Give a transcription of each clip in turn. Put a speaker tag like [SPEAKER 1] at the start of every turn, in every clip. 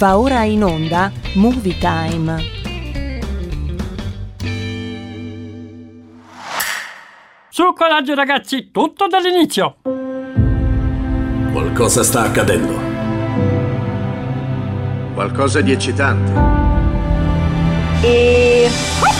[SPEAKER 1] Va ora in onda Movie Time.
[SPEAKER 2] Su coraggio ragazzi, tutto dall'inizio.
[SPEAKER 3] Qualcosa sta accadendo.
[SPEAKER 4] Qualcosa di eccitante.
[SPEAKER 5] E...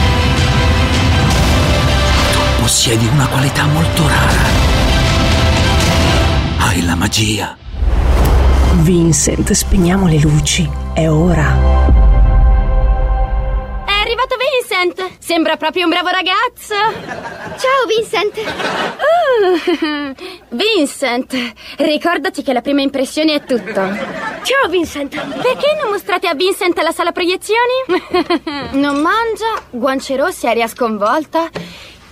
[SPEAKER 3] Possiedi una qualità molto rara. Hai la magia.
[SPEAKER 6] Vincent, spegniamo le luci. È ora.
[SPEAKER 7] È arrivato Vincent! Sembra proprio un bravo ragazzo! Ciao Vincent! Uh, Vincent, ricordati che la prima impressione è tutto. Ciao Vincent! Perché non mostrate a Vincent la sala proiezioni? non mangia, guance rosse, aria sconvolta.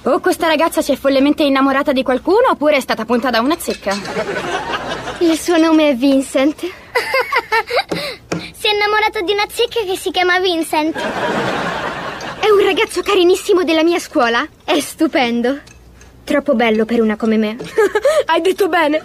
[SPEAKER 7] O questa ragazza si è follemente innamorata di qualcuno oppure è stata punta da una zecca.
[SPEAKER 8] Il suo nome è Vincent. si è innamorato di una zecca che si chiama Vincent. È un ragazzo carinissimo della mia scuola. È stupendo. Troppo bello per una come me.
[SPEAKER 5] Hai detto bene.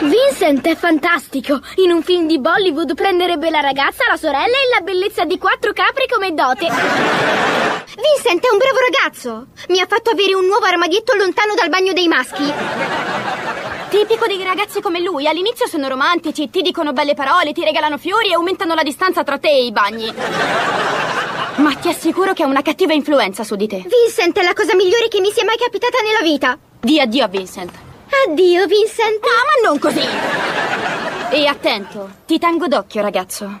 [SPEAKER 8] Vincent è fantastico. In un film di Bollywood prenderebbe la ragazza, la sorella e la bellezza di quattro capri come dote. Vincent è un bravo ragazzo. Mi ha fatto avere un nuovo armadietto lontano dal bagno dei maschi.
[SPEAKER 7] Tipico dei ragazzi come lui, all'inizio sono romantici, ti dicono belle parole, ti regalano fiori e aumentano la distanza tra te e i bagni. Ma ti assicuro che ha una cattiva influenza su di te.
[SPEAKER 8] Vincent è la cosa migliore che mi sia mai capitata nella vita.
[SPEAKER 7] Di addio a Vincent.
[SPEAKER 8] Addio, Vincent.
[SPEAKER 7] Ah, ma non così. E attento, ti tengo d'occhio, ragazzo.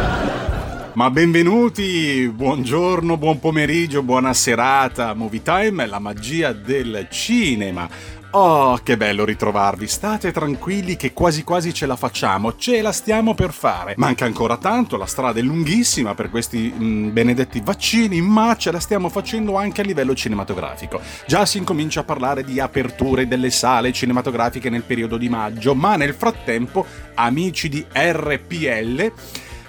[SPEAKER 9] Ma benvenuti, buongiorno, buon pomeriggio, buona serata. Movie Time la magia del cinema. Oh, che bello ritrovarvi. State tranquilli che quasi quasi ce la facciamo, ce la stiamo per fare. Manca ancora tanto, la strada è lunghissima per questi mh, benedetti vaccini, ma ce la stiamo facendo anche a livello cinematografico. Già si incomincia a parlare di aperture delle sale cinematografiche nel periodo di maggio, ma nel frattempo, amici di RPL,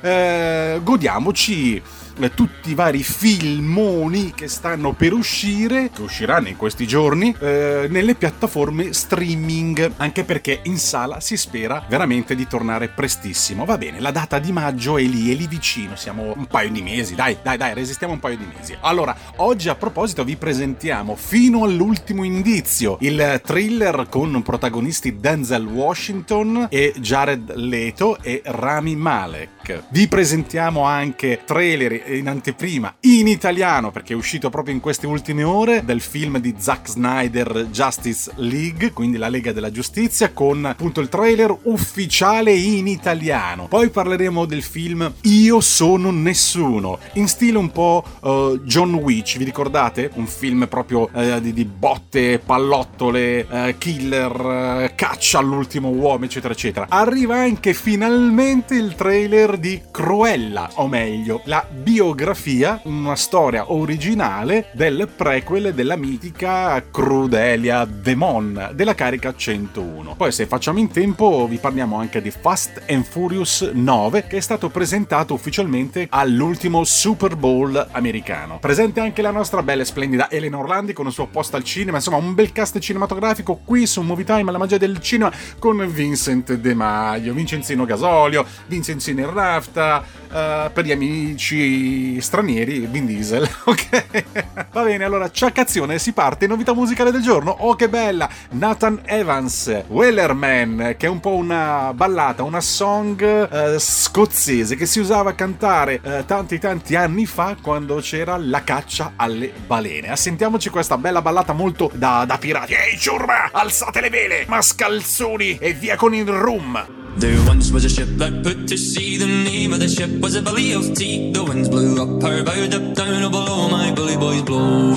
[SPEAKER 9] eh, godiamoci eh, tutti i vari filmoni che stanno per uscire, che usciranno in questi giorni, eh, nelle piattaforme streaming, anche perché in sala si spera veramente di tornare prestissimo. Va bene, la data di maggio è lì, è lì vicino, siamo un paio di mesi, dai, dai, dai, resistiamo un paio di mesi. Allora, oggi a proposito vi presentiamo fino all'ultimo indizio il thriller con protagonisti Denzel Washington e Jared Leto e Rami Malek. Vi presentiamo anche trailer in anteprima in italiano perché è uscito proprio in queste ultime ore del film di Zack Snyder Justice League, quindi la Lega della Giustizia con appunto il trailer ufficiale in italiano. Poi parleremo del film Io sono nessuno, in stile un po' uh, John Witch, vi ricordate? Un film proprio uh, di, di, botte, pallottole, uh, killer, caccia all'ultimo uomo, eccetera, eccetera. Arriva anche finalmente il trailer di Cruella, o meglio, la biografia, una storia originale del prequel della mitica Crudelia Demon della carica 101. Poi se facciamo in tempo vi parliamo anche di Fast and Furious 9 che è stato presentato ufficialmente all'ultimo Super Bowl americano. Presente anche la nostra bella e splendida Elena Orlandi con il suo post al cinema, insomma un bel cast cinematografico qui su Movie Time, la magia del cinema con Vincent De Maio, Vincenzino Gasolio, Vincenzino Errani astronauta eh, per gli amici stranieri, Vin Diesel, ok? Va bene, allora, ciaccazione, si parte, novità musicale del giorno, oh che bella! Nathan Evans, Wellerman, che è un po' una ballata, una song eh, scozzese che si usava a cantare eh, tanti tanti anni fa quando c'era la caccia alle balene. Sentiamoci questa bella ballata molto da, da pirati. Ehi ciurma, alzate le vele, mascalzoni e via con il rum!
[SPEAKER 10] There once was a ship that put to sea. The name of the ship was a belly of tea. The winds blew up her bow, up down, oh below my bully boys blow.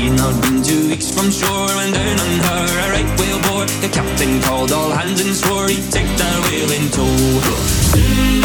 [SPEAKER 10] Had not been two weeks from shore when down on her a right whale bore. The captain called all hands and swore he'd take that whale in tow. Soon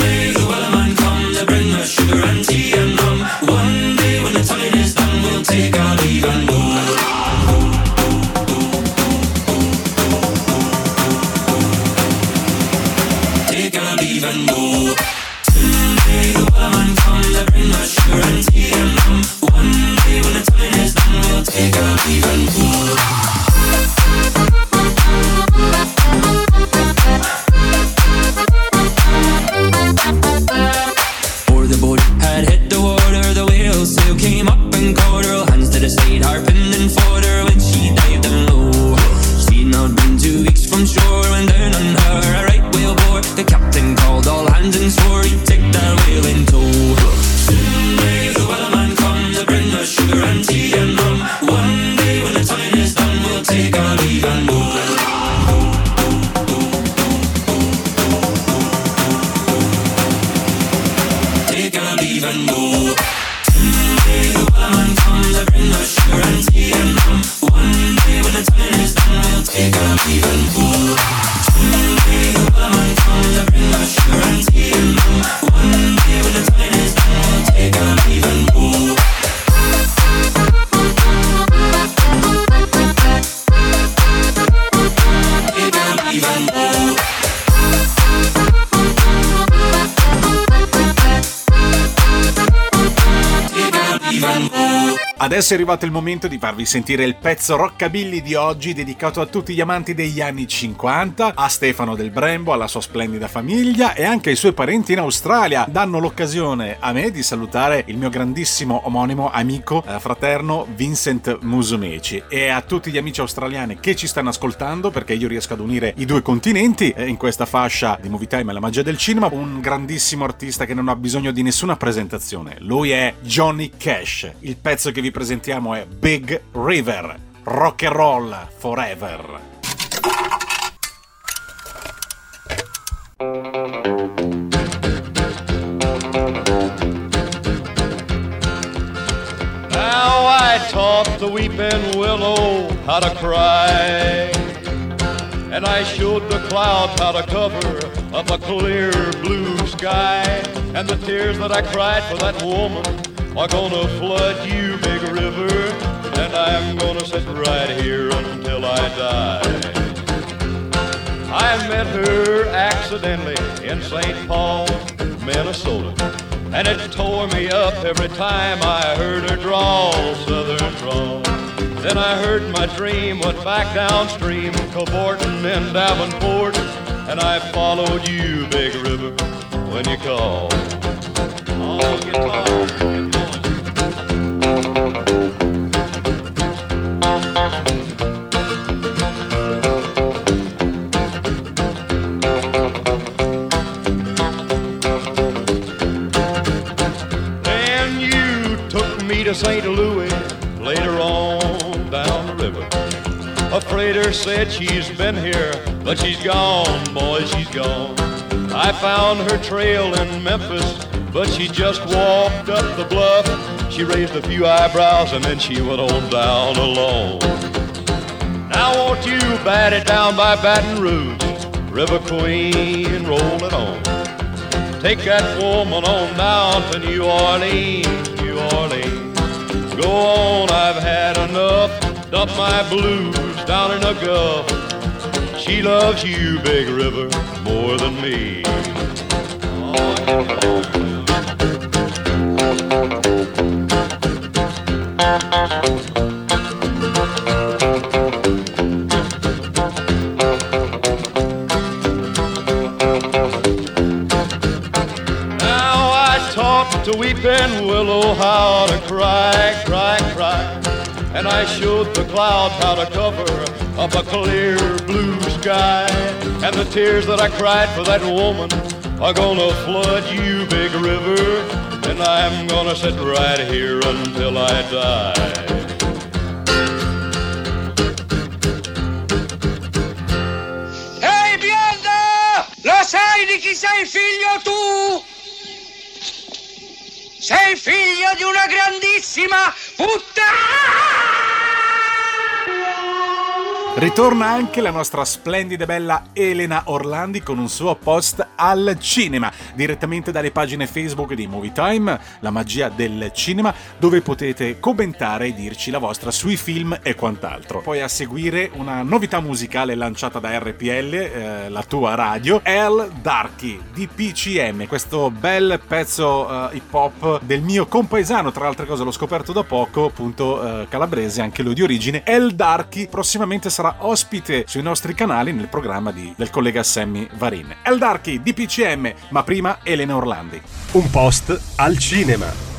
[SPEAKER 9] Adesso è arrivato il momento di farvi sentire il pezzo rockabilly di oggi dedicato a tutti gli amanti degli anni 50, a Stefano del Brembo, alla sua splendida famiglia e anche ai suoi parenti in Australia. Danno l'occasione a me di salutare il mio grandissimo omonimo amico eh, fraterno Vincent Musumeci e a tutti gli amici australiani che ci stanno ascoltando perché io riesco ad unire i due continenti eh, in questa fascia di Movie Time e la magia del cinema, un grandissimo artista che non ha bisogno di nessuna presentazione. Lui è Johnny Cash. Il pezzo che vi presentiamo è Big River. Rock and roll forever.
[SPEAKER 11] Now I taught the weeping willow how to cry. And I showed the clouds how to cover up a clear blue sky. And the tears that I cried for that woman are gonna flood you, big river. And I'm gonna sit right here until I die. I met her accidentally in St. Paul, Minnesota. And it tore me up every time I heard her drawl, southern drawl. Then I heard my dream went back downstream, cavorting in Davenport. And I followed you, big river, when you called. Oh, St. Louis later on down the river. A freighter said she's been here, but she's gone, boy, she's gone. I found her trail in Memphis, but she just walked up the bluff. She raised a few eyebrows and then she went on down alone. Now won't you bat it down by Baton Rouge, River Queen, roll it on. Take that woman on down to New Orleans, New Orleans. Go on, I've had enough. Dump my blues down in the Gulf. She loves you, Big River, more than me. Now I taught the weeping willow how to cry, cry. And I showed the clouds how to cover up a clear blue sky. And the tears that I cried for that woman are gonna flood you, big river. And I'm gonna sit right here until I die.
[SPEAKER 12] Sai di chi sei figlio tu? Sei figlio di una grandissima puttana!
[SPEAKER 9] Ritorna anche la nostra splendida e bella Elena Orlandi con un suo post al cinema, direttamente dalle pagine Facebook di Movie Time, la magia del cinema, dove potete commentare e dirci la vostra sui film e quant'altro. Poi a seguire una novità musicale lanciata da RPL, eh, la tua radio, El Darky di PCM, questo bel pezzo eh, hip hop del mio compaesano, tra altre cose l'ho scoperto da poco, appunto eh, calabrese, anche lui di origine. El Darky prossimamente sarà ospite sui nostri canali nel programma di- del collega Sammy Varin. El Darky di PCM, ma prima Elena Orlandi.
[SPEAKER 13] Un post al cinema.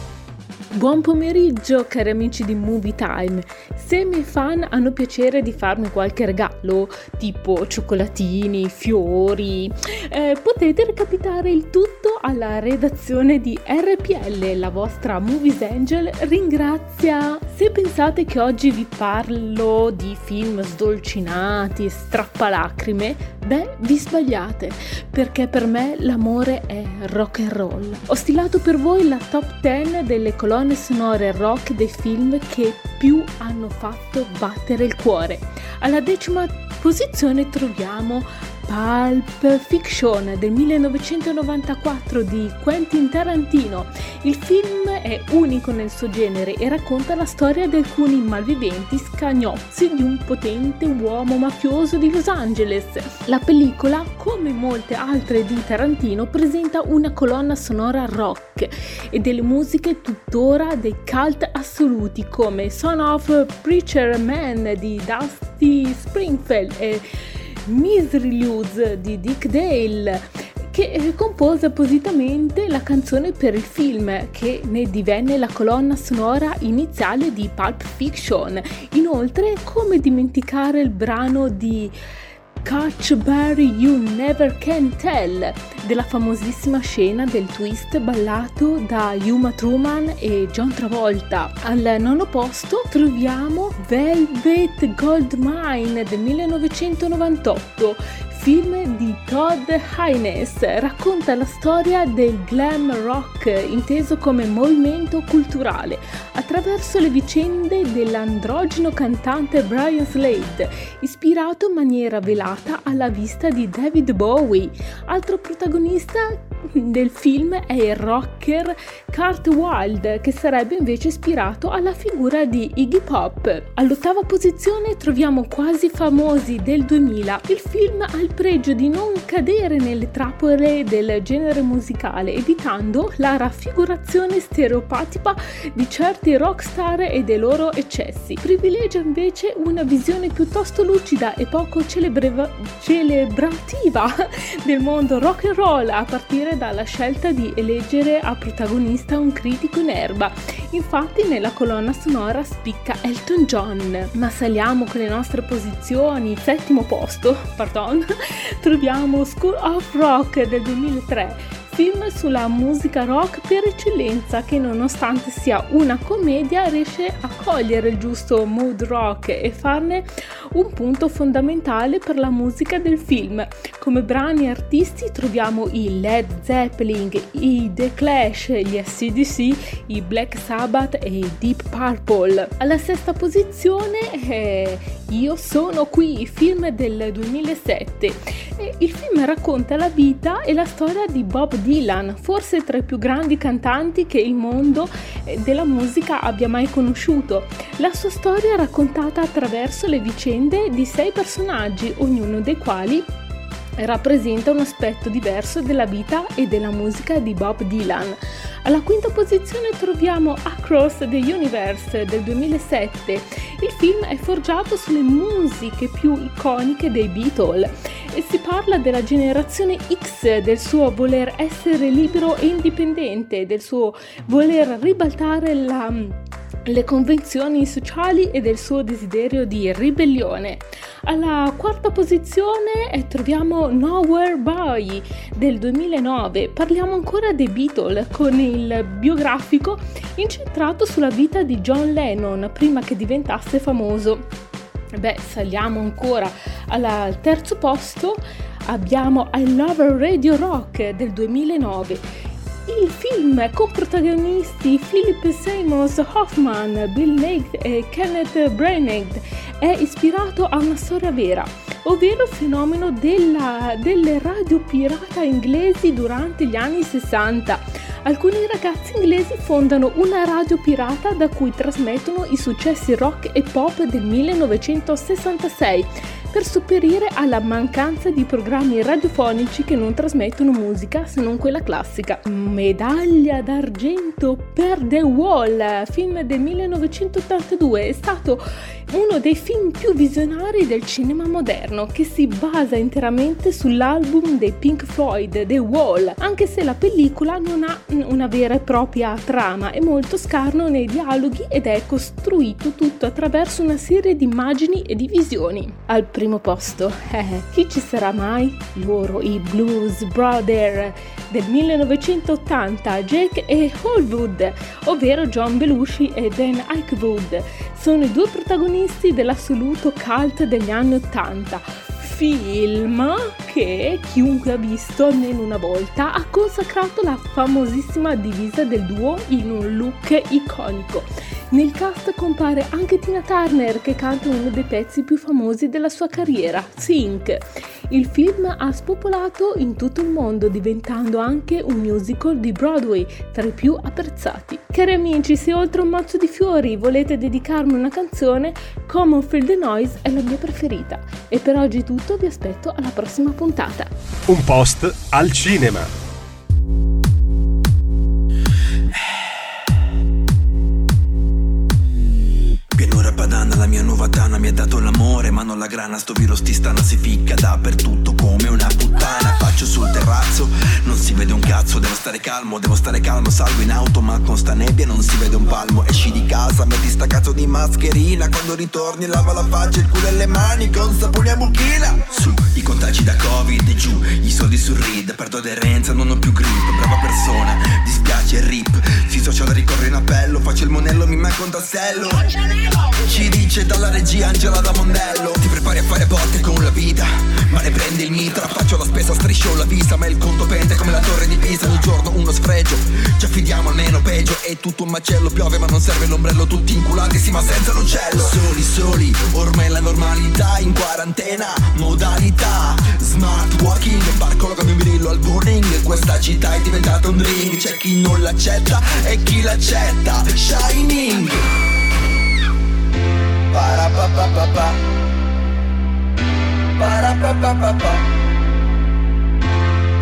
[SPEAKER 14] Buon pomeriggio cari amici di Movie Time. Se i miei fan hanno piacere di farmi qualche regalo, tipo cioccolatini, fiori, eh, potete recapitare il tutto alla redazione di RPL, la vostra Movies Angel ringrazia. Se pensate che oggi vi parlo di film sdolcinati e strappalacrime, beh, vi sbagliate, perché per me l'amore è rock and roll. Ho stilato per voi la top 10 delle colonne sonore rock dei film che più hanno fatto battere il cuore. Alla decima posizione troviamo Pulp Fiction del 1994 di Quentin Tarantino. Il film è unico nel suo genere e racconta la storia di alcuni malviventi scagnozzi di un potente uomo mafioso di Los Angeles. La pellicola, come molte altre di Tarantino, presenta una colonna sonora rock e delle musiche tuttora dei cult assoluti come Son of Preacher Man di Dusty Springfield e Misery Lose di Dick Dale che compose appositamente la canzone per il film che ne divenne la colonna sonora iniziale di Pulp Fiction. Inoltre, come dimenticare il brano di Catch Barry You Never Can Tell della famosissima scena del twist ballato da Yuma Truman e John Travolta. Al nono posto troviamo Velvet Goldmine del 1998 film di Todd Haynes racconta la storia del glam rock inteso come movimento culturale attraverso le vicende dell'androgeno cantante Brian Slade, ispirato in maniera velata alla vista di David Bowie. Altro protagonista del film è il rocker Kurt Wilde, che sarebbe invece ispirato alla figura di Iggy Pop. All'ottava posizione troviamo Quasi famosi del 2000. Il film ha il pregio di non cadere nelle trappole del genere musicale, evitando la raffigurazione stereotipa di certi rockstar e dei loro eccessi. Privilegia invece una visione piuttosto lucida e poco celebreva- celebrativa del mondo rock and roll a partire dalla scelta di eleggere a protagonista un critico in erba. Infatti nella colonna sonora spicca Elton John. Ma saliamo con le nostre posizioni. Settimo posto, pardon, troviamo School of Rock del 2003 film sulla musica rock per eccellenza che nonostante sia una commedia riesce a cogliere il giusto mood rock e farne un punto fondamentale per la musica del film. Come brani artisti troviamo i Led Zeppelin, i The Clash, gli SCDC, i Black Sabbath e i Deep Purple. Alla sesta posizione è Io sono qui, film del 2007. E il film racconta la vita e la storia di Bob Dylan, forse tra i più grandi cantanti che il mondo eh, della musica abbia mai conosciuto. La sua storia è raccontata attraverso le vicende di sei personaggi, ognuno dei quali rappresenta un aspetto diverso della vita e della musica di Bob Dylan. Alla quinta posizione troviamo Across the Universe del 2007. Il film è forgiato sulle musiche più iconiche dei Beatles e si parla della generazione X, del suo voler essere libero e indipendente, del suo voler ribaltare la le convenzioni sociali e del suo desiderio di ribellione. Alla quarta posizione eh, troviamo Nowhere Boy del 2009. Parliamo ancora dei Beatles con il biografico incentrato sulla vita di John Lennon prima che diventasse famoso. Beh, saliamo ancora al terzo posto. Abbiamo I Love Radio Rock del 2009 il film con protagonisti Philip Seymour Hoffman, Bill Nighy e Kenneth Branagh è ispirato a una storia vera, ovvero il fenomeno della, delle radio pirata inglesi durante gli anni 60. Alcuni ragazzi inglesi fondano una radio pirata da cui trasmettono i successi rock e pop del 1966 per sopperire alla mancanza di programmi radiofonici che non trasmettono musica se non quella classica. Medaglia d'argento per The Wall, film del 1982, è stato uno dei film più visionari del cinema moderno che si basa interamente sull'album dei Pink Floyd, The Wall, anche se la pellicola non ha una vera e propria trama, è molto scarno nei dialoghi ed è costruito tutto attraverso una serie di immagini e di visioni. Al primo posto. Eh, chi ci sarà mai? Loro, i Blues Brother del 1980, Jake e Holwood, ovvero John Belushi e Dan Aykroyd. Sono i due protagonisti dell'assoluto cult degli anni 80 film che chiunque ha visto almeno una volta ha consacrato la famosissima divisa del duo in un look iconico. Nel cast compare anche Tina Turner che canta uno dei pezzi più famosi della sua carriera, Think. Il film ha spopolato in tutto il mondo diventando anche un musical di Broadway tra i più apprezzati. Cari amici, se oltre un mazzo di fiori volete dedicarmi una canzone, Common Field the Noise è la mia preferita. E per oggi è tutto, vi aspetto alla prossima puntata.
[SPEAKER 13] Un post al cinema.
[SPEAKER 15] Padana, la mia nuova tana mi ha dato l'amore Ma non la grana, sto virus ti stana si ficca dappertutto come una puttana Faccio sul terrazzo, non si vede un cazzo Devo stare calmo, devo stare calmo Salgo in auto ma con sta nebbia non si vede un palmo Esci di casa, metti sta cazzo di mascherina Quando ritorni lava la faccia, il culo e le mani Con sapone a buchina. Su, i contagi da covid, giù I soldi sul read, perdo aderenza, non ho più grip Brava persona, dispiace, rip Si social ricorre in appello Faccio il monello, mi manca un tassello. Ci dice dalla regia Angela da Mondello Ti prepari a fare botte con la vita Ma ne prendi il mitra Faccio la spesa, striscio la visa Ma il conto pende come la torre di Pisa Ogni giorno uno sfregio. Ci affidiamo almeno peggio È tutto un macello. Piove ma non serve l'ombrello Tutti inculati sì ma senza l'uccello Soli soli Ormai la normalità In quarantena Modalità. Smart walking Barcolo come un birillo al burning. Questa città è diventata un ring C'è chi non l'accetta E chi l'accetta. Shining. Para pa pa pa pa para pa pa pa pa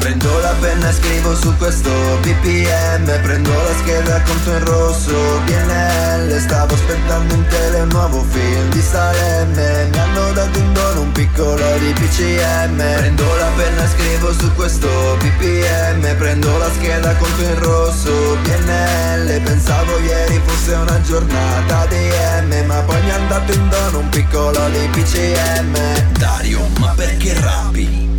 [SPEAKER 15] Prendo la penna e scrivo su questo BPM Prendo la scheda conto in rosso PNL Stavo aspettando in tele un nuovo film di Salemme. Mi hanno dato in dono un piccolo di PCM Prendo la penna e scrivo su questo BPM Prendo la scheda conto in rosso PNL Pensavo ieri fosse una giornata di M Ma poi mi hanno dato in dono un piccolo di PCM Dario, ma perché rappi?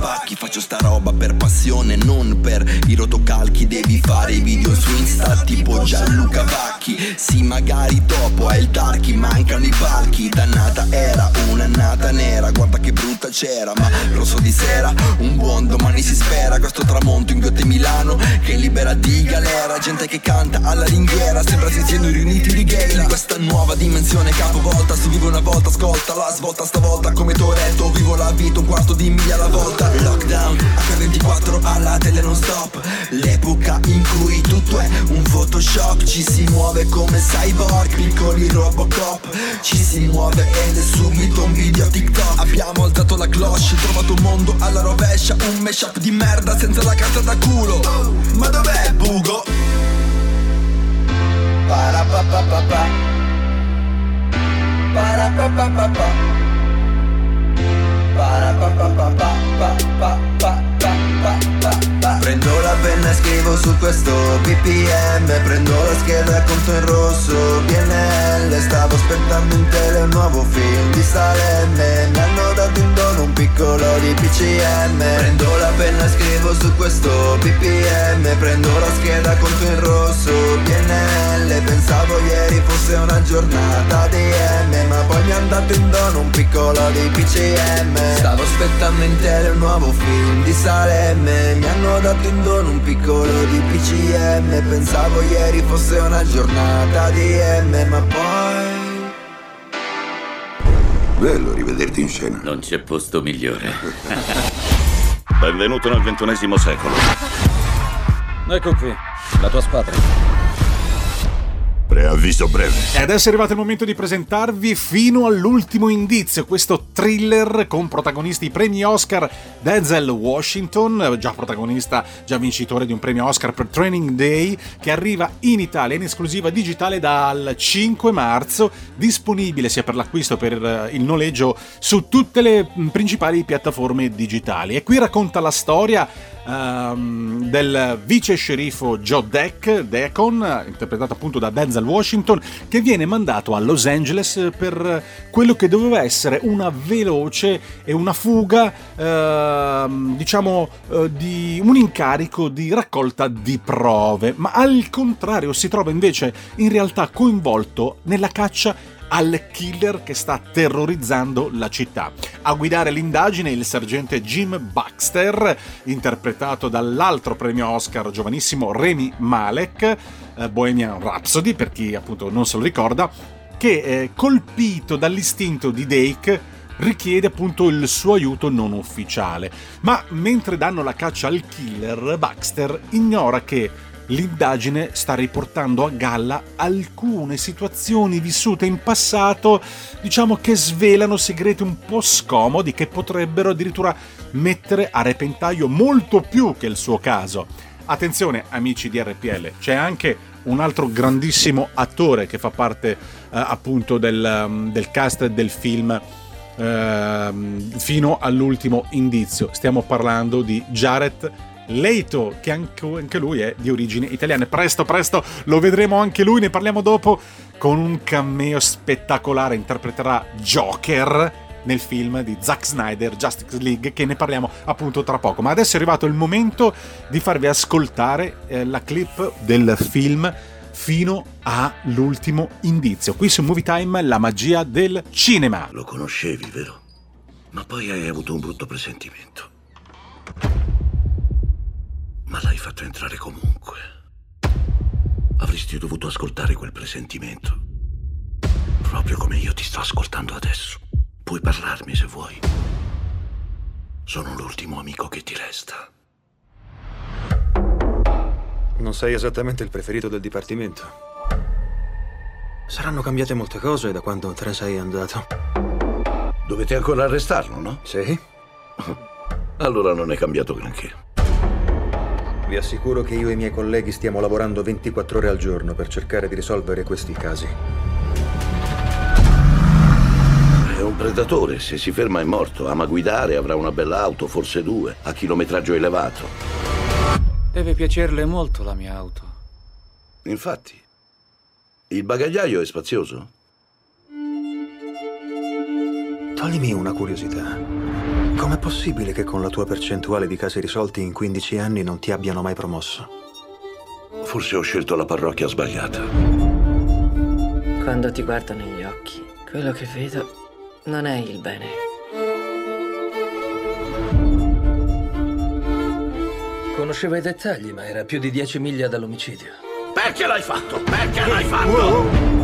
[SPEAKER 15] Spacchi, faccio sta roba per passione, non per i rotocalchi. Devi fare i video su Insta tipo Gianluca Vacchi Sì, magari dopo è il darky, mancano i palchi. Dannata era un'annata nera, guarda che brutta c'era Ma rosso di sera, un buon domani si spera. Questo tramonto in Gote Milano che libera di galera. Gente che canta alla ringhiera, sembra si siano riuniti di gay In questa nuova dimensione capovolta, si vive una volta, ascolta la svolta. Stavolta Come Toretto, vivo la vita un quarto di miglia alla volta. Lockdown, H24 alla tele non stop. L'epoca in cui tutto è un photoshop. Ci si muove come cyborg, piccoli robocop. Ci si muove ed è subito un video TikTok. Abbiamo alzato la cloche, trovato un mondo alla rovescia Un mashup di merda senza la carta da culo oh, Ma dov'è Bugo? Para pa pa pa Prendo la penna e scrivo su questo BPM Prendo la scheda e conto in rosso BNL Stavo aspettando in tele un nuovo film di Salemme. Mi hanno dato in dono un piccolo di PCM Prendo la penna e scrivo su questo BPM Prendo la scheda e conto in rosso BNL Pensavo ieri fosse una giornata di M Ma poi mi hanno dato in dono un piccolo di PCM Stavo aspettando in tele un nuovo film di Salemme. Mi hanno dato in dono un piccolo di PCM Pensavo ieri fosse una giornata di M Ma poi
[SPEAKER 16] Bello rivederti in scena.
[SPEAKER 17] Non c'è posto migliore. Benvenuto nel ventunesimo secolo.
[SPEAKER 3] Ecco qui, la tua squadra.
[SPEAKER 16] Preavviso breve.
[SPEAKER 9] E adesso è arrivato il momento di presentarvi fino all'ultimo indizio, questo thriller con protagonisti premi Oscar Denzel Washington, già protagonista, già vincitore di un premio Oscar per Training Day, che arriva in Italia in esclusiva digitale dal 5 marzo, disponibile sia per l'acquisto che per eh, il noleggio su tutte le mm, principali piattaforme digitali. E qui racconta la storia ehm, del vice sceriffo Joe Deck, Deacon, interpretato appunto da Denzel Washington, che viene mandato a Los Angeles per quello che doveva essere una veloce e una fuga, ehm, diciamo, eh, di un incarico di raccolta di prove, ma al contrario si trova invece in realtà coinvolto nella caccia al killer che sta terrorizzando la città. A guidare l'indagine il sergente Jim Baxter, interpretato dall'altro premio Oscar giovanissimo Remy Malek, eh, Bohemian Rhapsody, per chi appunto non se lo ricorda, che eh, colpito dall'istinto di Dake richiede appunto il suo aiuto non ufficiale. Ma mentre danno la caccia al killer, Baxter ignora che l'indagine sta riportando a galla alcune situazioni vissute in passato, diciamo che svelano segreti un po' scomodi che potrebbero addirittura mettere a repentaglio molto più che il suo caso. Attenzione amici di RPL, c'è anche un altro grandissimo attore che fa parte eh, appunto del, um, del cast del film ehm, fino all'ultimo indizio. Stiamo parlando di Jared Leito, che anche, lui è di origine italiana. Presto, presto lo vedremo anche lui, ne parliamo dopo, con un cameo spettacolare. Interpreterà Joker nel film di Zack Snyder, Justice League, che ne parliamo appunto tra poco. Ma adesso è arrivato il momento di farvi ascoltare eh, la clip del film fino all'ultimo indizio. Qui su Movie Time la magia del cinema.
[SPEAKER 16] Lo conoscevi, vero? Ma poi hai avuto un brutto presentimento. Ma l'hai fatto entrare comunque. Avresti dovuto ascoltare quel presentimento. Proprio come io ti sto ascoltando adesso. Puoi parlarmi se vuoi. Sono l'ultimo amico che ti resta.
[SPEAKER 18] Non sei esattamente il preferito del dipartimento. Saranno cambiate molte cose da quando te ne sei andato.
[SPEAKER 16] Dovete ancora arrestarlo, no?
[SPEAKER 18] Sì.
[SPEAKER 16] Allora non è cambiato granché.
[SPEAKER 18] Vi assicuro che io e i miei colleghi stiamo lavorando 24 ore al giorno per cercare di risolvere questi casi.
[SPEAKER 16] È un predatore, se si ferma è morto. Ama guidare, avrà una bella auto, forse due, a chilometraggio elevato.
[SPEAKER 19] Deve piacerle molto la mia auto.
[SPEAKER 16] Infatti. Il bagagliaio è spazioso?
[SPEAKER 18] Toglimi una curiosità. Com'è possibile che con la tua percentuale di casi risolti in 15 anni non ti abbiano mai promosso?
[SPEAKER 16] Forse ho scelto la parrocchia sbagliata.
[SPEAKER 20] Quando ti guardo negli occhi, quello che vedo non è il bene.
[SPEAKER 18] Conosceva i dettagli, ma era più di 10 miglia dall'omicidio.
[SPEAKER 16] Perché l'hai fatto? Perché l'hai fatto?
[SPEAKER 19] Il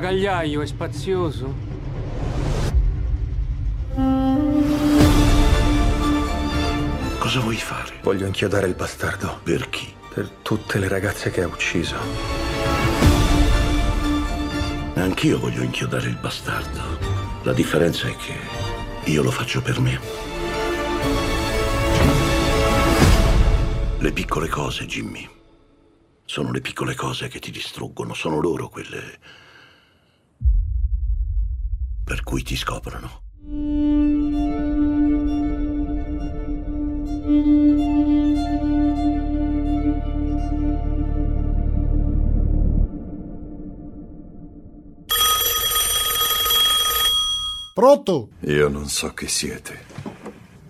[SPEAKER 19] bagagliaio è spazioso?
[SPEAKER 16] Cosa vuoi fare?
[SPEAKER 18] Voglio inchiodare il bastardo.
[SPEAKER 16] Per chi?
[SPEAKER 18] Per tutte le ragazze che ha ucciso.
[SPEAKER 16] Anch'io voglio inchiodare il bastardo. La differenza è che io lo faccio per me. Le piccole cose, Jimmy. Sono le piccole cose che ti distruggono, sono loro quelle per cui ti scoprono.
[SPEAKER 21] Pronto?
[SPEAKER 18] Io non so chi siete.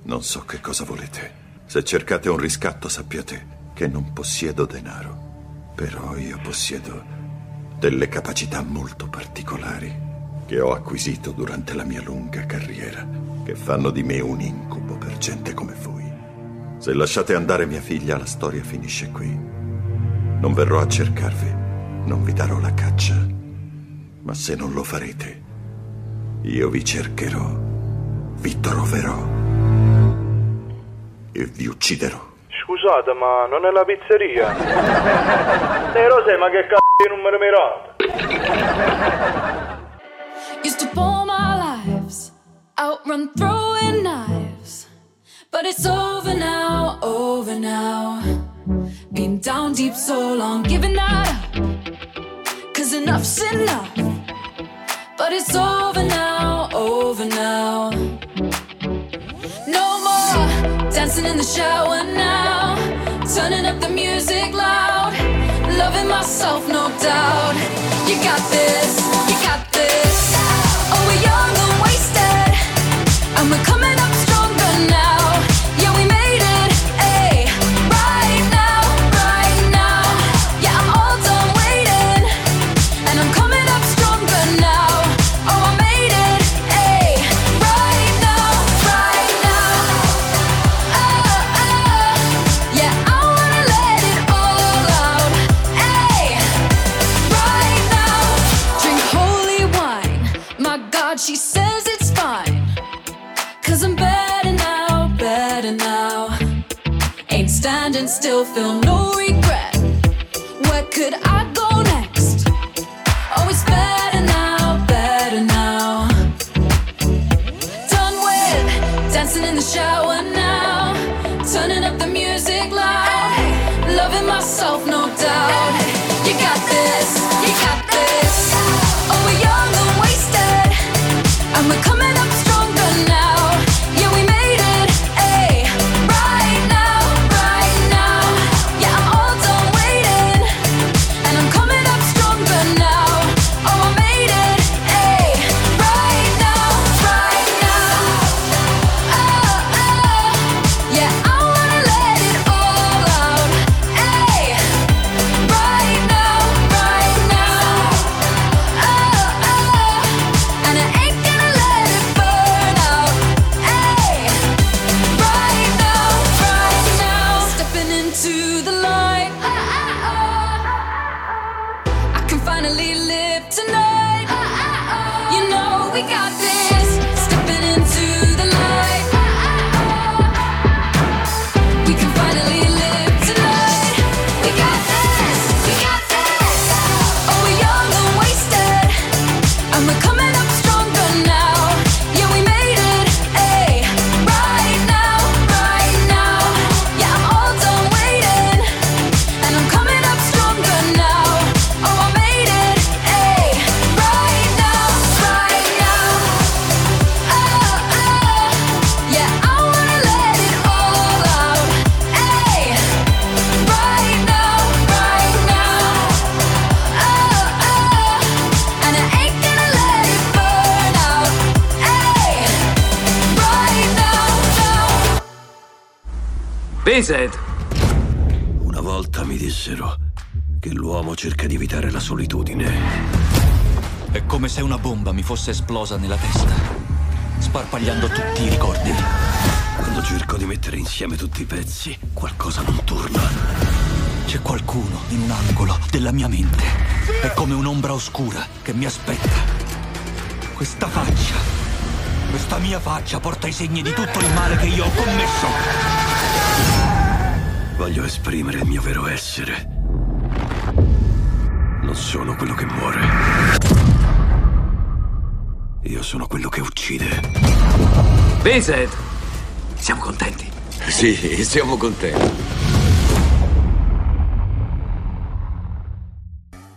[SPEAKER 18] Non so che cosa volete. Se cercate un riscatto sappiate che non possiedo denaro. Però io possiedo delle capacità molto particolari che ho acquisito durante la mia lunga carriera, che fanno di me un incubo per gente come voi. Se lasciate andare mia figlia, la storia finisce qui. Non verrò a cercarvi, non vi darò la caccia. Ma se non lo farete, io vi cercherò, vi troverò e vi ucciderò.
[SPEAKER 22] Scusate, ma non è la pizzeria? Sei Rosè, ma che cazzo di numero mirato?
[SPEAKER 23] Used to pour my lives, outrun throwing knives. But it's over now, over now. Been down deep so long, giving that up. Cause enough's enough. But it's over now, over now. No more dancing in the shower now. Turning up the music loud. Loving myself, no doubt. You got this,
[SPEAKER 18] Vincent! Una volta mi dissero che l'uomo cerca di evitare la solitudine.
[SPEAKER 24] È come se una bomba mi fosse esplosa nella testa, sparpagliando tutti i ricordi.
[SPEAKER 18] Quando cerco di mettere insieme tutti i pezzi, qualcosa non torna.
[SPEAKER 24] C'è qualcuno in un angolo della mia mente. È come un'ombra oscura che mi aspetta. Questa faccia, questa mia faccia porta i segni di tutto il male che io ho commesso.
[SPEAKER 18] Voglio esprimere il mio vero essere. Non sono quello che muore. Io sono quello che uccide.
[SPEAKER 17] Vincent! Siamo contenti? Sì, siamo contenti.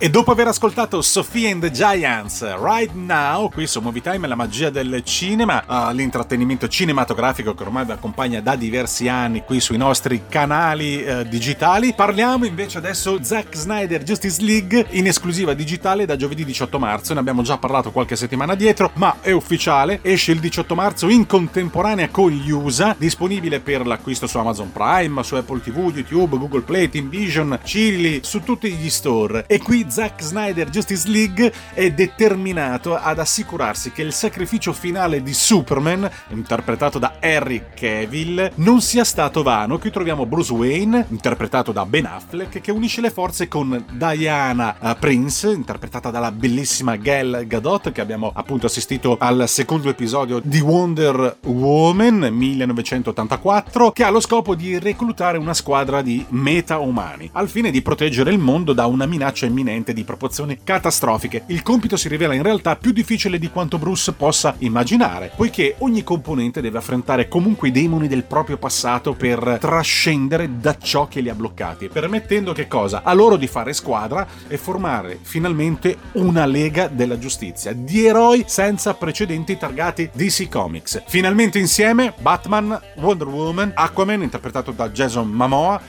[SPEAKER 9] E dopo aver ascoltato Sophie and the Giants Right Now, qui su Movie Time la magia del cinema, ah, l'intrattenimento cinematografico che ormai vi accompagna da diversi anni qui sui nostri canali eh, digitali, parliamo invece adesso Zack Snyder Justice League in esclusiva digitale da giovedì 18 marzo, ne abbiamo già parlato qualche settimana dietro, ma è ufficiale, esce il 18 marzo in contemporanea con gli USA, disponibile per l'acquisto su Amazon Prime, su Apple TV, YouTube, Google Play, Team Vision, Chili, su tutti gli store. E qui Zack Snyder Justice League è determinato ad assicurarsi che il sacrificio finale di Superman, interpretato da Harry Cavill, non sia stato vano. Qui troviamo Bruce Wayne, interpretato da Ben Affleck, che unisce le forze con Diana eh, Prince, interpretata dalla bellissima Gal Gadot, che abbiamo appunto assistito al secondo episodio di Wonder Woman 1984, che ha lo scopo di reclutare una squadra di meta-umani, al fine di proteggere il mondo da una minaccia imminente di proporzioni catastrofiche. Il compito si rivela in realtà più difficile di quanto Bruce possa immaginare, poiché ogni componente deve affrontare comunque i demoni del proprio passato per trascendere da ciò che li ha bloccati, permettendo che cosa? A loro di fare squadra e formare finalmente una lega della giustizia, di eroi senza precedenti targati DC Comics. Finalmente insieme Batman, Wonder Woman, Aquaman interpretato da Jason Momoa,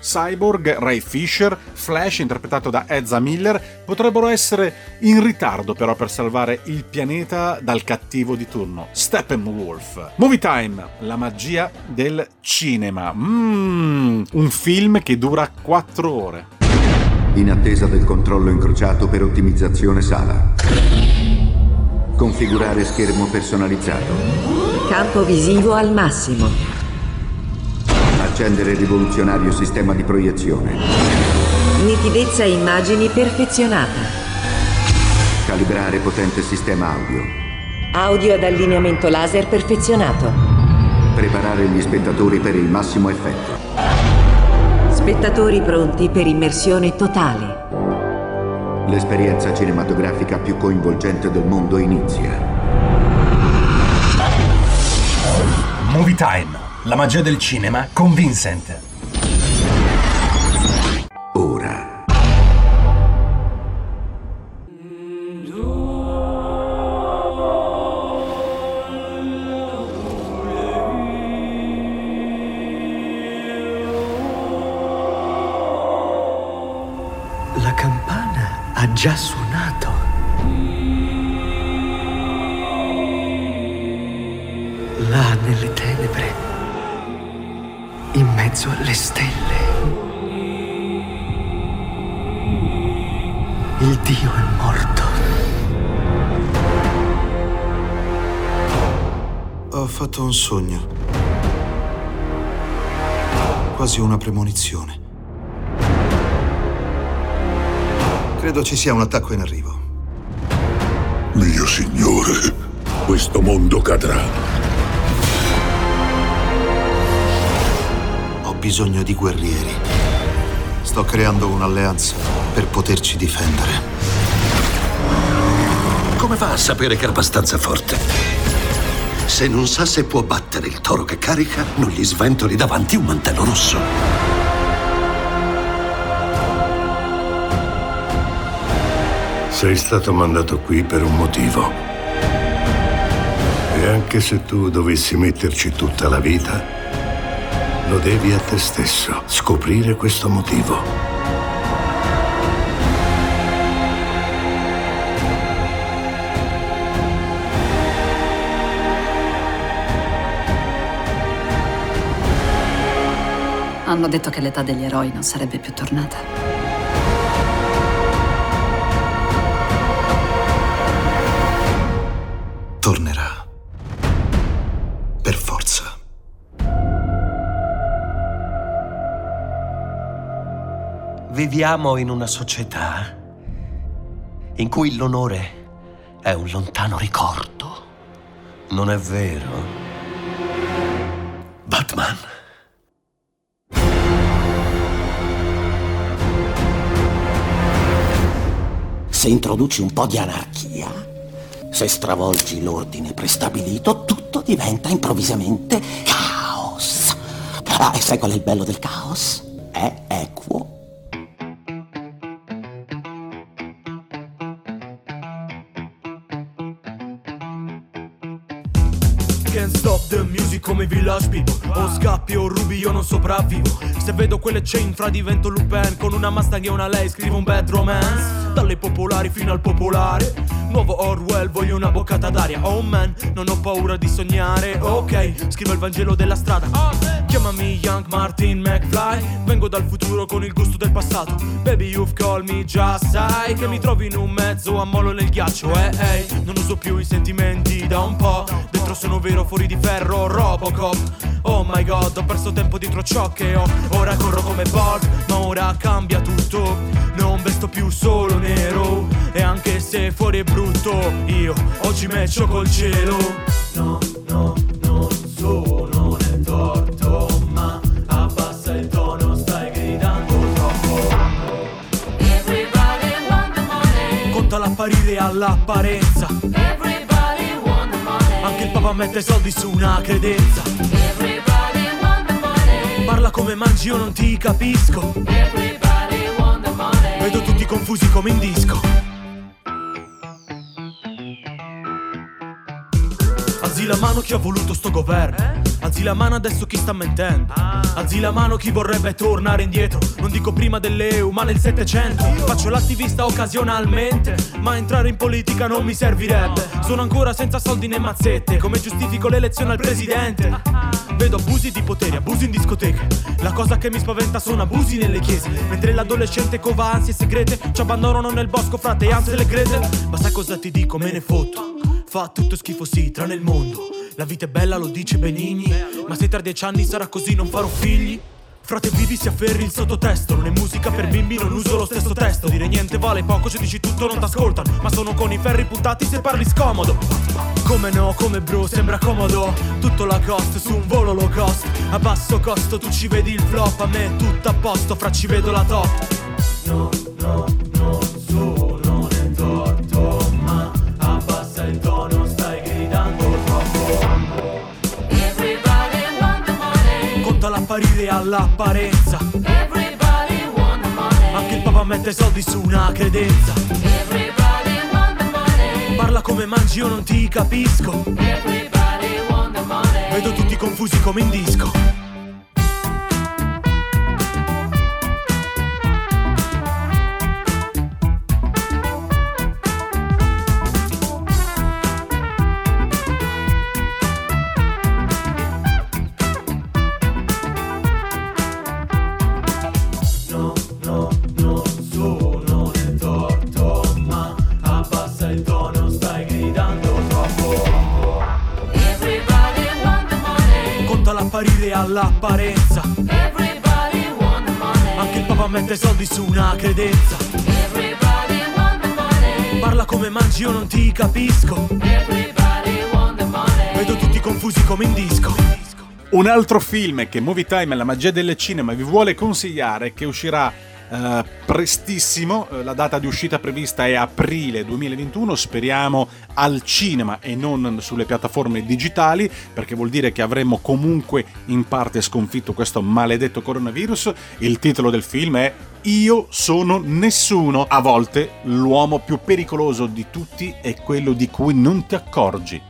[SPEAKER 9] Cyborg, Ray Fisher, Flash interpretato da Ezra Miller potrebbero essere in ritardo però per salvare il pianeta dal cattivo di turno, Steppenwolf. Movie Time, la magia del cinema. Mmm, un film che dura 4 ore.
[SPEAKER 25] In attesa del controllo incrociato per ottimizzazione sala. Configurare schermo personalizzato.
[SPEAKER 26] Campo visivo al massimo.
[SPEAKER 25] Accendere rivoluzionario sistema di proiezione.
[SPEAKER 26] Nitidezza immagini perfezionata.
[SPEAKER 25] Calibrare potente sistema audio.
[SPEAKER 26] Audio ad allineamento laser perfezionato.
[SPEAKER 25] Preparare gli spettatori per il massimo effetto.
[SPEAKER 26] Spettatori pronti per immersione totale.
[SPEAKER 25] L'esperienza cinematografica più coinvolgente del mondo inizia.
[SPEAKER 27] Movie Time, la magia del cinema con Vincent.
[SPEAKER 25] Ora.
[SPEAKER 21] La campana ha già suonato. Mezzo alle stelle, il Dio è morto.
[SPEAKER 28] Ho fatto un sogno. Quasi una premonizione. Credo ci sia un attacco in arrivo.
[SPEAKER 29] Mio signore, questo mondo cadrà.
[SPEAKER 28] Bisogno di guerrieri. Sto creando un'alleanza per poterci difendere.
[SPEAKER 30] Come fa a sapere che è abbastanza forte? Se non sa se può battere il toro che carica, non gli sventoli davanti un mantello rosso.
[SPEAKER 29] Sei stato mandato qui per un motivo. E anche se tu dovessi metterci tutta la vita, lo devi a te stesso, scoprire questo motivo.
[SPEAKER 31] Hanno detto che l'età degli eroi non sarebbe più tornata.
[SPEAKER 16] Viviamo in una società in cui l'onore è un lontano ricordo. Non è vero?
[SPEAKER 30] Batman.
[SPEAKER 32] Se introduci un po' di anarchia, se stravolgi l'ordine prestabilito, tutto diventa improvvisamente caos. Ah, e sai qual è il bello del caos? È equo.
[SPEAKER 33] Come Village People O scappi o rubi io non sopravvivo. Se vedo quelle chain fra divento Lupin. Con una Mustang e una lei scrivo un bad romance. Dalle popolari fino al popolare. Nuovo Orwell voglio una boccata d'aria. Oh man non ho paura di sognare. Ok scrivo il Vangelo della strada. Chiamami Young Martin McFly. Vengo dal futuro con il gusto del passato. Baby you've called me già sai Che mi trovi in un mezzo a molo nel ghiaccio. Eh ehi non uso più i sentimenti da un po' Dentro sono vero fuori di ferro Robocop. Oh my god ho perso tempo dietro ciò che ho. Ora corro come Bob ma ora cambia tutto. Non vesto più solo nero E anche se fuori è brutto Io oggi matcho col cielo. No no non sono nel torto Ma abbassa il tono stai gridando troppo.
[SPEAKER 23] Everybody want the money.
[SPEAKER 33] Conta l'apparire all'apparenza.
[SPEAKER 23] Everybody.
[SPEAKER 33] Anche il papa mette soldi su una credenza
[SPEAKER 23] Everybody want the money.
[SPEAKER 33] Parla come mangi io non ti capisco
[SPEAKER 23] Everybody want the money.
[SPEAKER 33] Vedo tutti confusi come in disco Alzi la mano chi ha voluto sto governo. Alzi la mano adesso chi sta mentendo. Alzi la mano chi vorrebbe tornare indietro. Non dico prima dell'EU ma nel 700 Faccio l'attivista occasionalmente Ma entrare in politica non mi servirebbe. Sono ancora senza soldi né mazzette Come giustifico l'elezione al presidente. Vedo abusi di potere, abusi in discoteche. La cosa che mi spaventa sono abusi nelle chiese. Mentre l'adolescente cova ansie segrete Ci abbandonano nel bosco frate e Hansel e Gretel Ma sai cosa ti dico, me ne fotto Fa tutto schifo sì, tranne il mondo. La vita è bella, lo dice Benigni. Ma se tra dieci anni sarà così non farò figli? Frate vivi si afferri il sottotesto. Non è musica per bimbi, non uso lo stesso testo. Dire niente vale poco, se dici tutto non t'ascoltano. Ma sono con i ferri puntati se parli scomodo. Come no, come bro, sembra comodo. Tutto la cost su un volo low cost. A basso costo tu ci vedi il flop. A me tutto a posto, fra ci vedo la top. No, no, non
[SPEAKER 23] money.
[SPEAKER 33] Conta l'apparire all'apparenza
[SPEAKER 23] Everybody want the money.
[SPEAKER 33] Anche il papa mette soldi su una credenza
[SPEAKER 23] Everybody want the money.
[SPEAKER 33] Parla come mangi io non ti capisco
[SPEAKER 23] Everybody want the money.
[SPEAKER 33] Vedo tutti confusi come in disco l'apparire all'apparenza
[SPEAKER 23] Everybody want the money.
[SPEAKER 33] Anche il papa mette soldi su una credenza
[SPEAKER 23] Everybody want the money.
[SPEAKER 33] Parla come mangi io non ti capisco
[SPEAKER 23] Everybody want the money.
[SPEAKER 33] Vedo tutti confusi come in disco
[SPEAKER 9] Un altro film che Movie Time, la magia del cinema, vi vuole consigliare, che uscirà eh, prestissimo, eh, la data di uscita prevista è aprile 2021, speriamo al cinema e non sulle piattaforme digitali, perché vuol dire che avremo comunque in parte sconfitto questo maledetto coronavirus. Il titolo del film è io sono nessuno. A volte l'uomo più pericoloso di tutti è quello di cui non ti accorgi.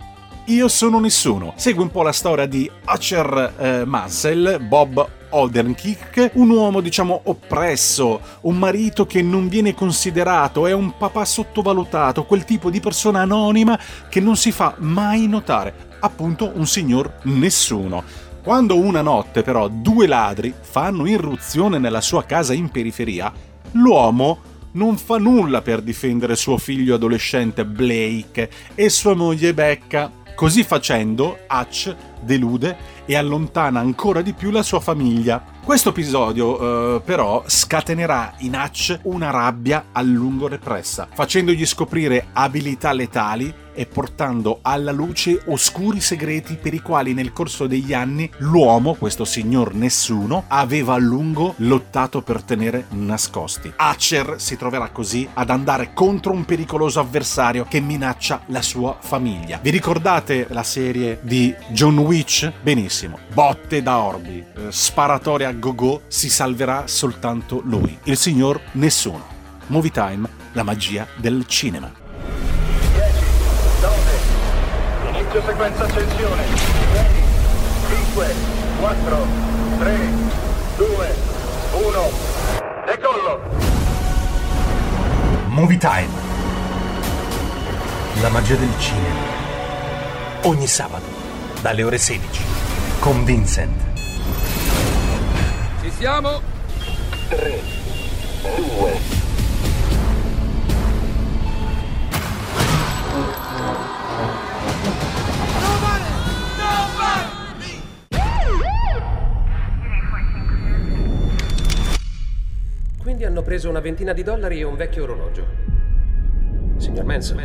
[SPEAKER 9] Io sono nessuno. Segue un po' la storia di Asher eh, Mansell, Bob Odenkirk, un uomo diciamo oppresso, un marito che non viene considerato, è un papà sottovalutato, quel tipo di persona anonima che non si fa mai notare, appunto un signor nessuno. Quando una notte però due ladri fanno irruzione nella sua casa in periferia, l'uomo non fa nulla per difendere suo figlio adolescente Blake e sua moglie Becca. Così facendo, Hutch delude e allontana ancora di più la sua famiglia. Questo episodio, eh, però, scatenerà in Hutch una rabbia a lungo repressa, facendogli scoprire abilità letali e portando alla luce oscuri segreti per i quali nel corso degli anni l'uomo, questo signor nessuno, aveva a lungo lottato per tenere nascosti. Hatcher si troverà così ad andare contro un pericoloso avversario che minaccia la sua famiglia. Vi ricordate la serie di John Witch? Benissimo. Botte da orbi, eh, sparatoria a go-go, si salverà soltanto lui, il signor nessuno. Movie Time, la magia del cinema.
[SPEAKER 22] Inizio sequenza accensione. 5, 4, 3, 2, 1. Decollo!
[SPEAKER 34] Movie Time. La magia del cinema. Ogni sabato, dalle ore 16. Con Vincent.
[SPEAKER 19] Ci siamo?
[SPEAKER 35] 3, 2,
[SPEAKER 36] Quindi hanno preso una ventina di dollari e un vecchio orologio. Signor Manson,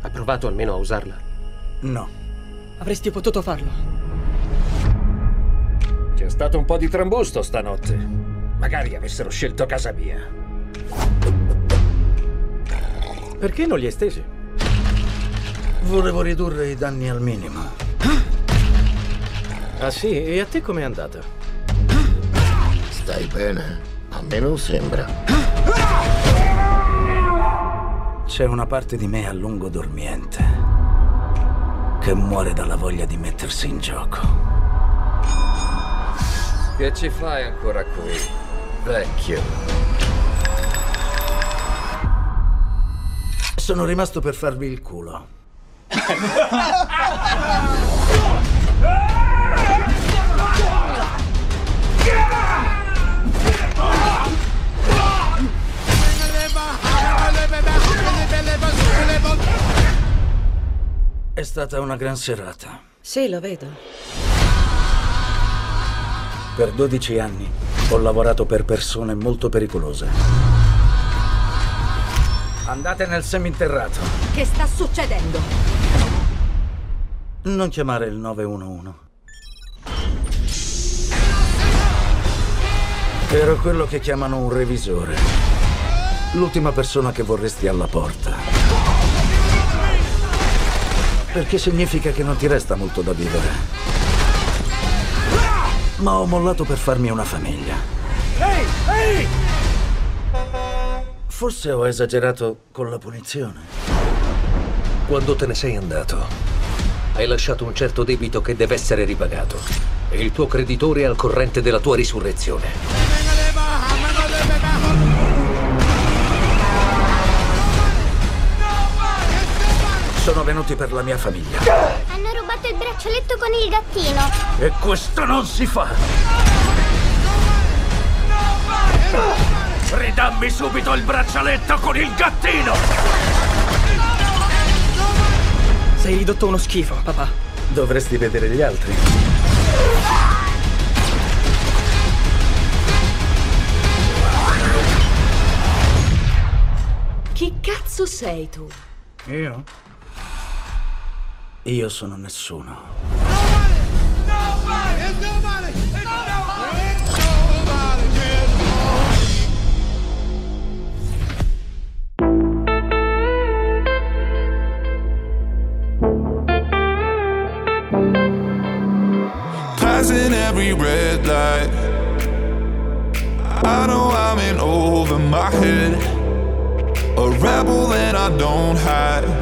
[SPEAKER 36] ha provato almeno a usarla?
[SPEAKER 37] No.
[SPEAKER 19] Avresti potuto farlo.
[SPEAKER 3] C'è stato un po' di trambusto stanotte. Magari avessero scelto casa mia.
[SPEAKER 37] Perché non li hai stesi? Volevo ridurre i danni al minimo. Ah sì? E a te com'è andata?
[SPEAKER 38] Stai bene? A me non sembra.
[SPEAKER 37] C'è una parte di me a lungo dormiente che muore dalla voglia di mettersi in gioco.
[SPEAKER 19] Che ci fai ancora qui, vecchio?
[SPEAKER 37] Sono rimasto per farvi il culo. stata una gran serata.
[SPEAKER 39] Sì, lo vedo.
[SPEAKER 37] Per 12 anni ho lavorato per persone molto pericolose. Andate nel seminterrato.
[SPEAKER 39] Che sta succedendo?
[SPEAKER 37] Non chiamare il 911. Ero quello che chiamano un revisore. L'ultima persona che vorresti alla porta. Perché significa che non ti resta molto da vivere. Ma ho mollato per farmi una famiglia.
[SPEAKER 19] Ehi! Ehi!
[SPEAKER 37] Forse ho esagerato con la punizione.
[SPEAKER 24] Quando te ne sei andato, hai lasciato un certo debito che deve essere ripagato. E il tuo creditore è al corrente della tua risurrezione.
[SPEAKER 37] Sono venuti per la mia famiglia.
[SPEAKER 40] Hanno rubato il braccialetto con il gattino.
[SPEAKER 37] E questo non si fa!
[SPEAKER 24] Ridammi subito il braccialetto con il gattino!
[SPEAKER 19] Sei ridotto uno schifo, papà.
[SPEAKER 37] Dovresti vedere gli altri.
[SPEAKER 39] Chi cazzo sei tu?
[SPEAKER 37] Io? Io sono nessuno.
[SPEAKER 41] Passing every red light. I know I'm in over my head. A rebel that I don't hide.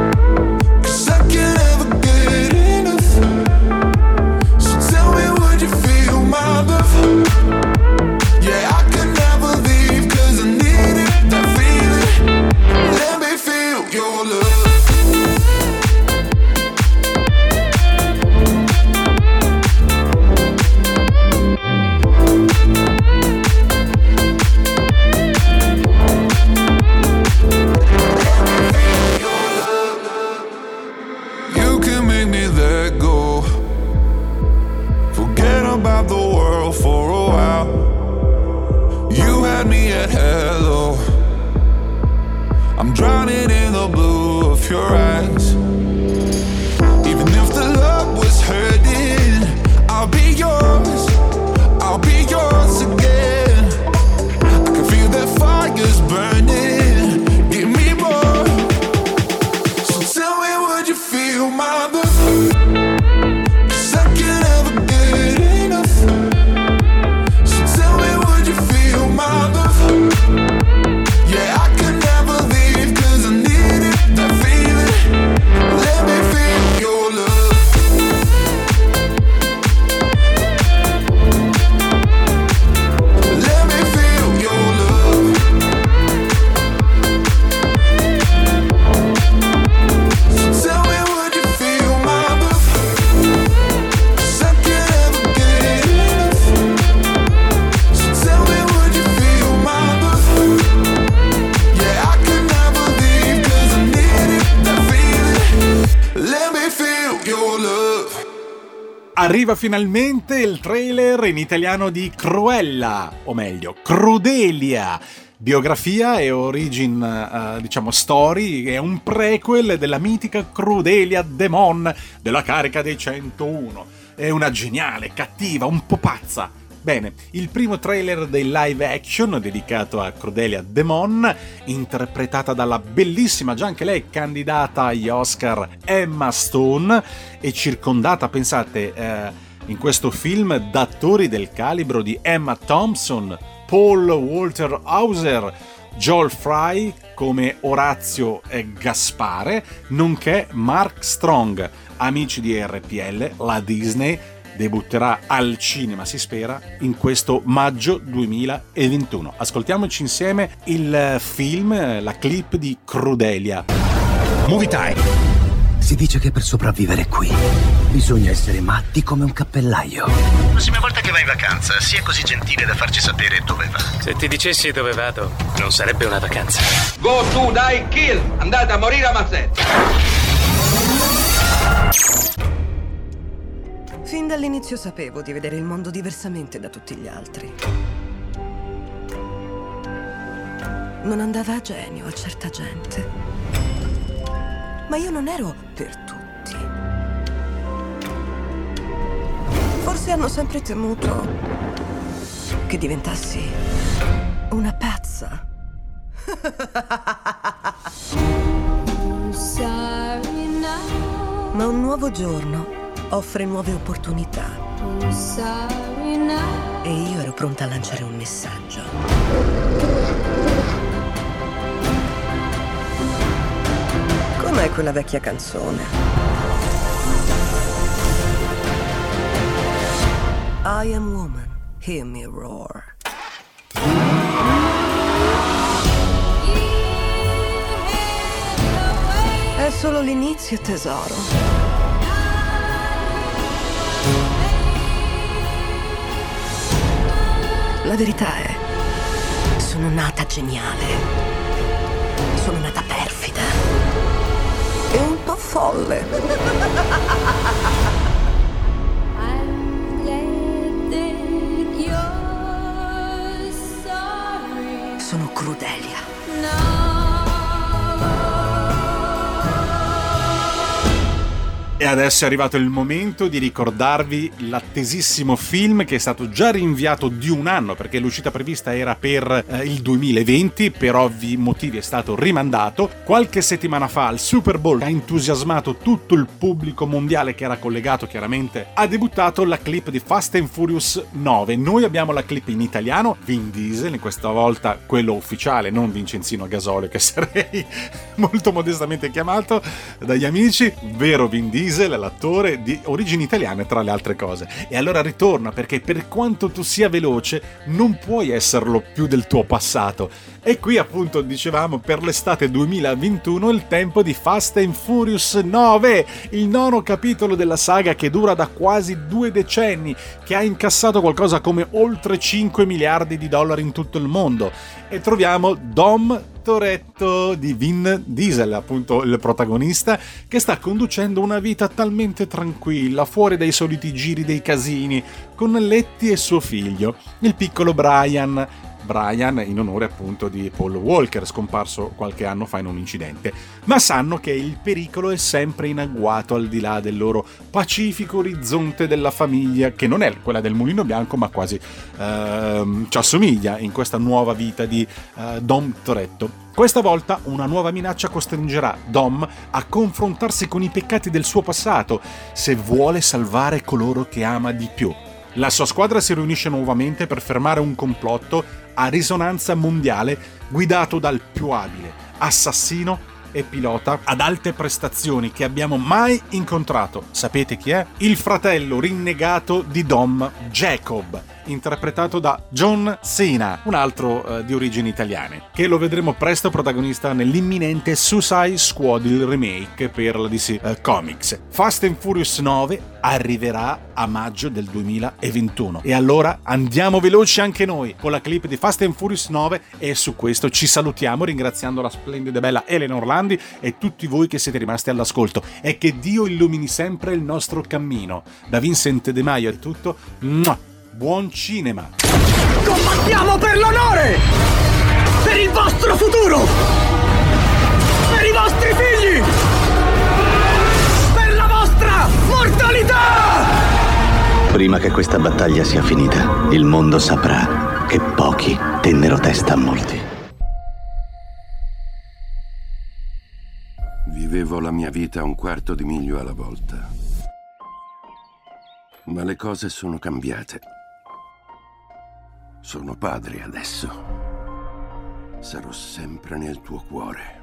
[SPEAKER 9] Arriva finalmente il trailer in italiano di Cruella, o meglio, Crudelia. Biografia e origin, uh, diciamo, story, è un prequel della mitica Crudelia Demon della carica dei 101. È una geniale, cattiva, un po' pazza Bene, il primo trailer dei live action dedicato a Crudelia Demon, interpretata dalla bellissima, già anche lei candidata agli Oscar, Emma Stone, e circondata, pensate, eh, in questo film da attori del calibro di Emma Thompson, Paul Walter Hauser, Joel Fry come Orazio e Gaspare, nonché Mark Strong, amici di RPL, la Disney, debutterà al cinema, si spera, in questo maggio 2021. Ascoltiamoci insieme il film, la clip di Crudelia.
[SPEAKER 42] Movie Time. Si dice che per sopravvivere qui bisogna essere matti come un cappellaio.
[SPEAKER 43] La prossima volta che vai in vacanza, sia così gentile da farci sapere dove va.
[SPEAKER 19] Se ti dicessi dove vado, non sarebbe una vacanza.
[SPEAKER 44] Go to die kill! Andate a morire a mazzette!
[SPEAKER 45] Fin dall'inizio sapevo di vedere il mondo diversamente da tutti gli altri. Non andava a genio a certa gente. Ma io non ero per tutti. Forse hanno sempre temuto che diventassi una pazza. Ma un nuovo giorno offre nuove opportunità. E io ero pronta a lanciare un messaggio. Com'è quella vecchia canzone? I am woman, hear me roar. È solo l'inizio, tesoro. La verità è, sono nata geniale. Sono nata perfida. E un po' folle. Sono Crudelia.
[SPEAKER 9] E adesso è arrivato il momento di ricordarvi l'attesissimo film che è stato già rinviato di un anno perché l'uscita prevista era per eh, il 2020, per ovvi motivi è stato rimandato. Qualche settimana fa al Super Bowl ha entusiasmato tutto il pubblico mondiale che era collegato chiaramente. Ha debuttato la clip di Fast and Furious 9. Noi abbiamo la clip in italiano, Vin Diesel, questa volta quello ufficiale, non Vincenzino Gasolio che sarei molto modestamente chiamato dagli amici, vero Vin Diesel Diesel, l'attore di origini italiane tra le altre cose. E allora ritorna perché per quanto tu sia veloce non puoi esserlo più del tuo passato. E qui appunto dicevamo per l'estate 2021 il tempo di Fast and Furious 9, il nono capitolo della saga che dura da quasi due decenni, che ha incassato qualcosa come oltre 5 miliardi di dollari in tutto il mondo. E troviamo Dom Toretto di Vin Diesel, appunto il protagonista, che sta conducendo una vita talmente tranquilla, fuori dai soliti giri dei casini, con Letty e suo figlio, il piccolo Brian, Brian in onore appunto di Paul Walker, scomparso qualche anno fa in un incidente, ma sanno che il pericolo è sempre in agguato al di là del loro pacifico orizzonte della famiglia, che non è quella del mulino bianco, ma quasi ehm, ci assomiglia in questa nuova vita di eh, Dom Toretto. Questa volta una nuova minaccia costringerà Dom a confrontarsi con i peccati del suo passato se vuole salvare coloro che ama di più. La sua squadra si riunisce nuovamente per fermare un complotto a risonanza mondiale guidato dal più abile, assassino e pilota ad alte prestazioni che abbiamo mai incontrato. Sapete chi è? Il fratello rinnegato di Dom, Jacob interpretato da John Cena, un altro eh, di origini italiane, che lo vedremo presto protagonista nell'imminente Suicide Squad, il remake per la DC eh, Comics. Fast and Furious 9 arriverà a maggio del 2021 e allora andiamo veloci anche noi con la clip di Fast and Furious 9 e su questo ci salutiamo ringraziando la splendida e bella Elena Orlandi e tutti voi che siete rimasti all'ascolto e che Dio illumini sempre il nostro cammino. Da Vincent De Maio è tutto. Mua! Buon cinema!
[SPEAKER 46] Combattiamo per l'onore! Per il vostro futuro! Per i vostri figli! Per la vostra mortalità!
[SPEAKER 47] Prima che questa battaglia sia finita, il mondo saprà che pochi tennero testa a molti.
[SPEAKER 16] Vivevo la mia vita un quarto di miglio alla volta. Ma le cose sono cambiate. Sono padre adesso. Sarò sempre nel tuo cuore.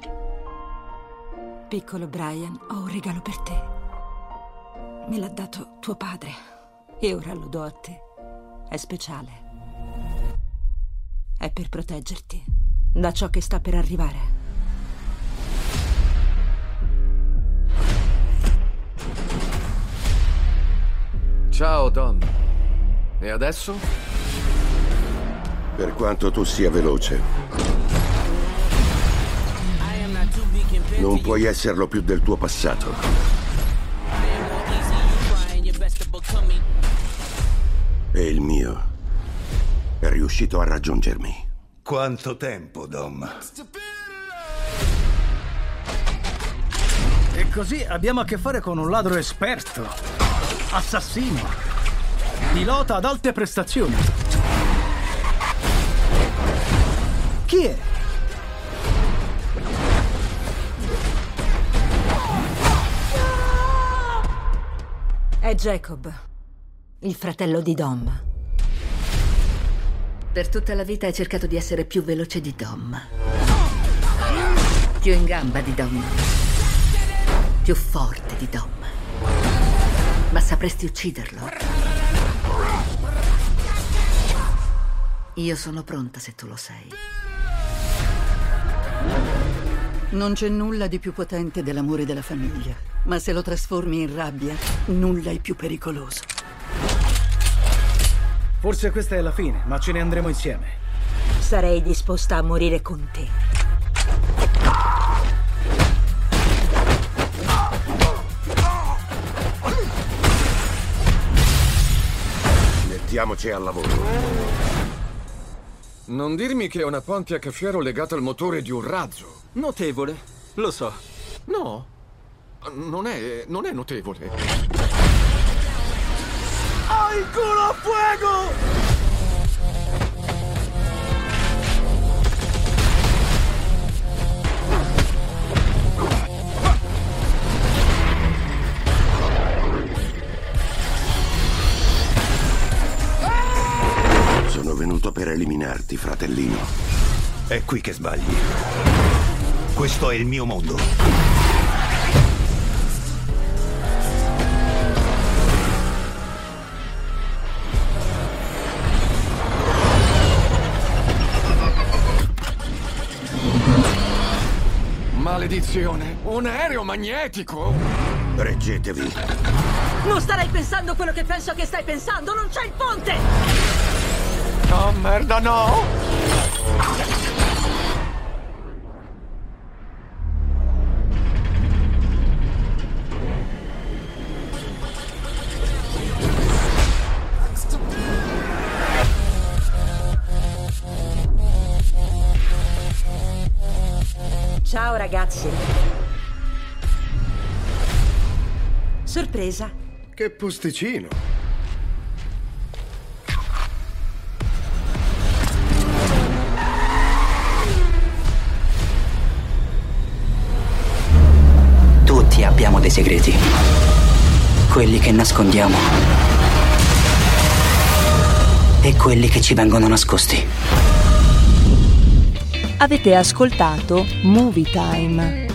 [SPEAKER 26] Piccolo Brian, ho un regalo per te. Me l'ha dato tuo padre e ora lo do a te. È speciale. È per proteggerti da ciò che sta per arrivare.
[SPEAKER 48] Ciao, Don. E adesso?
[SPEAKER 16] Per quanto tu sia veloce, non puoi esserlo più del tuo passato. E il mio è riuscito a raggiungermi.
[SPEAKER 49] Quanto tempo, Dom?
[SPEAKER 37] E così abbiamo a che fare con un ladro esperto, assassino, pilota ad alte prestazioni. Chi è?
[SPEAKER 26] È Jacob, il fratello di Dom.
[SPEAKER 50] Per tutta la vita hai cercato di essere più veloce di Dom. Più in gamba di Dom. Più forte di Dom. Ma sapresti ucciderlo. Io sono pronta se tu lo sei.
[SPEAKER 51] Non c'è nulla di più potente dell'amore della famiglia, ma se lo trasformi in rabbia, nulla è più pericoloso.
[SPEAKER 37] Forse questa è la fine, ma ce ne andremo insieme.
[SPEAKER 26] Sarei disposta a morire con te.
[SPEAKER 16] Mettiamoci al lavoro.
[SPEAKER 48] Non dirmi che è una Pontiac Fiero legata al motore di un razzo.
[SPEAKER 52] Notevole, lo so.
[SPEAKER 48] No, non è, non è notevole.
[SPEAKER 46] ¡Ho il culo a fuego!
[SPEAKER 16] Sono venuto per eliminarti, fratellino.
[SPEAKER 49] È qui che sbagli. Questo è il mio mondo.
[SPEAKER 48] Maledizione! Un aereo magnetico!
[SPEAKER 16] Reggetevi.
[SPEAKER 26] Non starai pensando quello che penso che stai pensando, non c'è il ponte!
[SPEAKER 48] Oh, merda, no!
[SPEAKER 26] Sorpresa.
[SPEAKER 16] Che posticino.
[SPEAKER 53] Tutti abbiamo dei segreti. Quelli che nascondiamo. E quelli che ci vengono nascosti.
[SPEAKER 54] Avete ascoltato Movie Time.